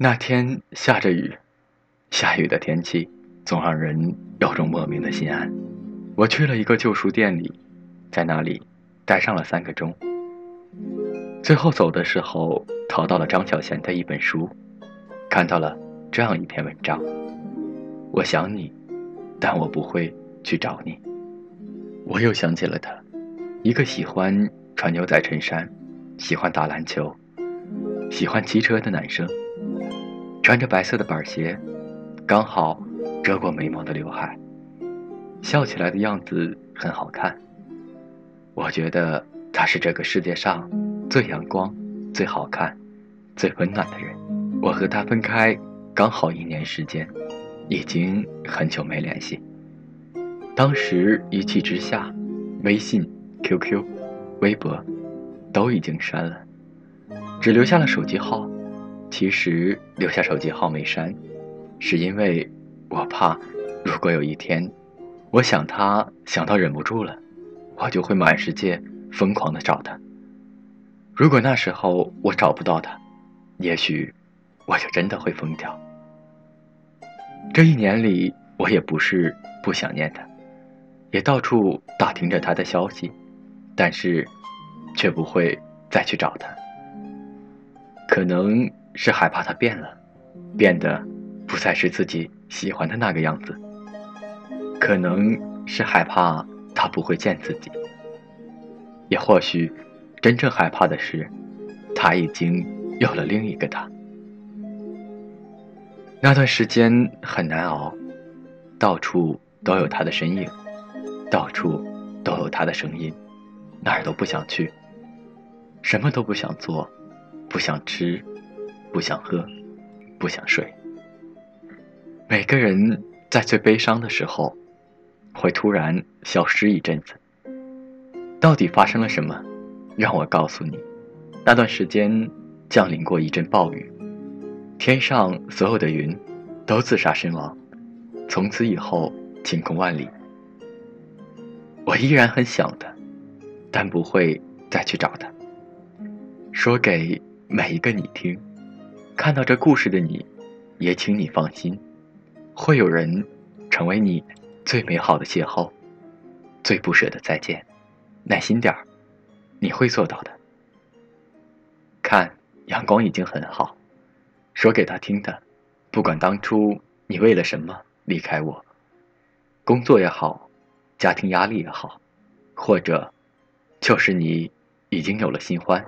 那天下着雨，下雨的天气总让人有种莫名的心安。我去了一个旧书店里，在那里待上了三个钟。最后走的时候，淘到了张小娴的一本书，看到了这样一篇文章：我想你，但我不会去找你。我又想起了他，一个喜欢穿牛仔衬衫、喜欢打篮球、喜欢骑车的男生，穿着白色的板鞋，刚好遮过眉毛的刘海。笑起来的样子很好看。我觉得他是这个世界上最阳光、最好看、最温暖的人。我和他分开刚好一年时间，已经很久没联系。当时一气之下，微信、QQ、微博都已经删了，只留下了手机号。其实留下手机号没删，是因为我怕，如果有一天。我想他，想到忍不住了，我就会满世界疯狂的找他。如果那时候我找不到他，也许我就真的会疯掉。这一年里，我也不是不想念他，也到处打听着他的消息，但是却不会再去找他。可能是害怕他变了，变得不再是自己喜欢的那个样子。可能是害怕他不会见自己，也或许真正害怕的是，他已经有了另一个他。那段时间很难熬，到处都有他的身影，到处都有他的声音，哪儿都不想去，什么都不想做，不想吃，不想喝，不想睡。每个人在最悲伤的时候。会突然消失一阵子，到底发生了什么？让我告诉你，那段时间降临过一阵暴雨，天上所有的云都自杀身亡，从此以后晴空万里。我依然很想他，但不会再去找他。说给每一个你听，看到这故事的你，也请你放心，会有人成为你。最美好的邂逅，最不舍的再见，耐心点儿，你会做到的。看，阳光已经很好，说给他听的。不管当初你为了什么离开我，工作也好，家庭压力也好，或者就是你已经有了新欢，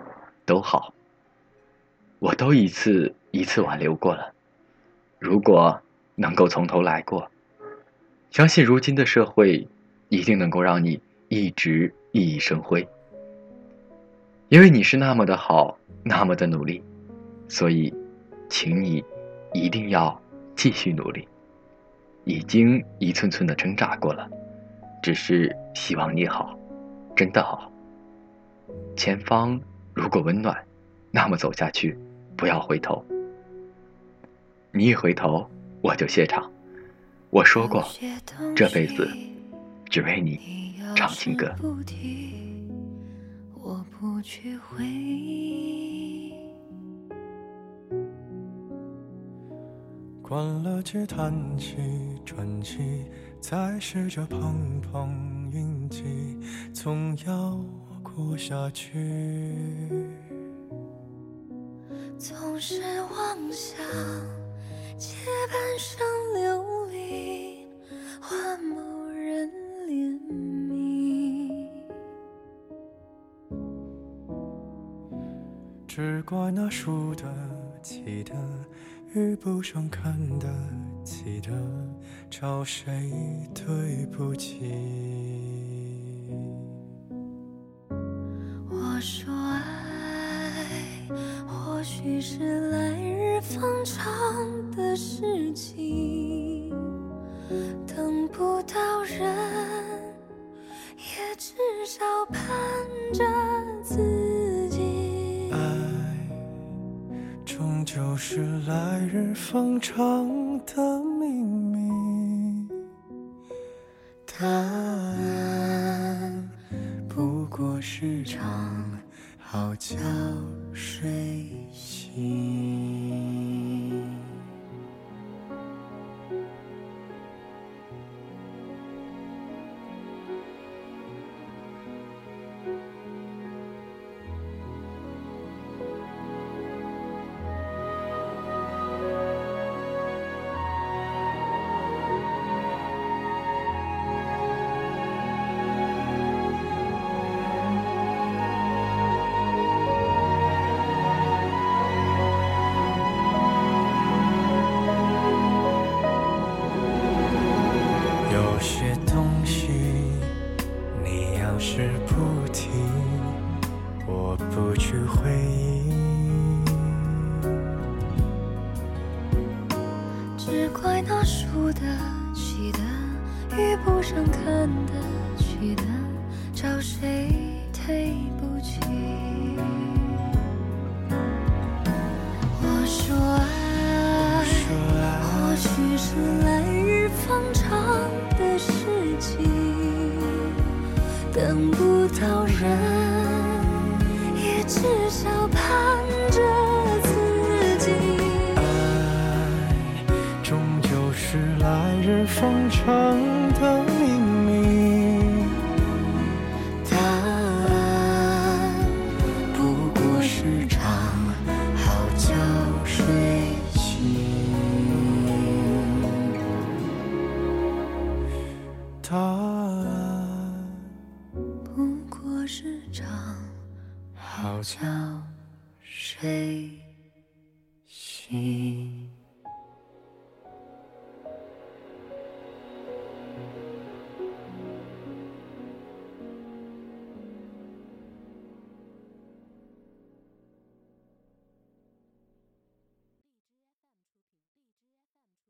都好，我都一次一次挽留过了。如果能够从头来过。相信如今的社会，一定能够让你一直熠熠生辉。因为你是那么的好，那么的努力，所以，请你一定要继续努力。已经一寸寸的挣扎过了，只是希望你好，真的好。前方如果温暖，那么走下去，不要回头。你一回头，我就谢场。我说过，这辈子只为你唱情歌。我不去回忆关了机，叹气，喘气，再试着碰碰运气，总要过下去。总是妄想借半生流离。换某人怜悯，只怪那输得起的，遇不上看得起的，找谁对不起？我说，许是来日方长的事情。等不到人，也至少盼着自己。爱，终究是来日方长的秘密。答案不过是场好觉睡醒。得起的遇不上看得起的，找谁对不起？我说爱，或许是来日方长的事情，等不到人，也至少盼着方长的秘密。答案不过是场好觉睡醒。答案不过是场好觉觉睡醒。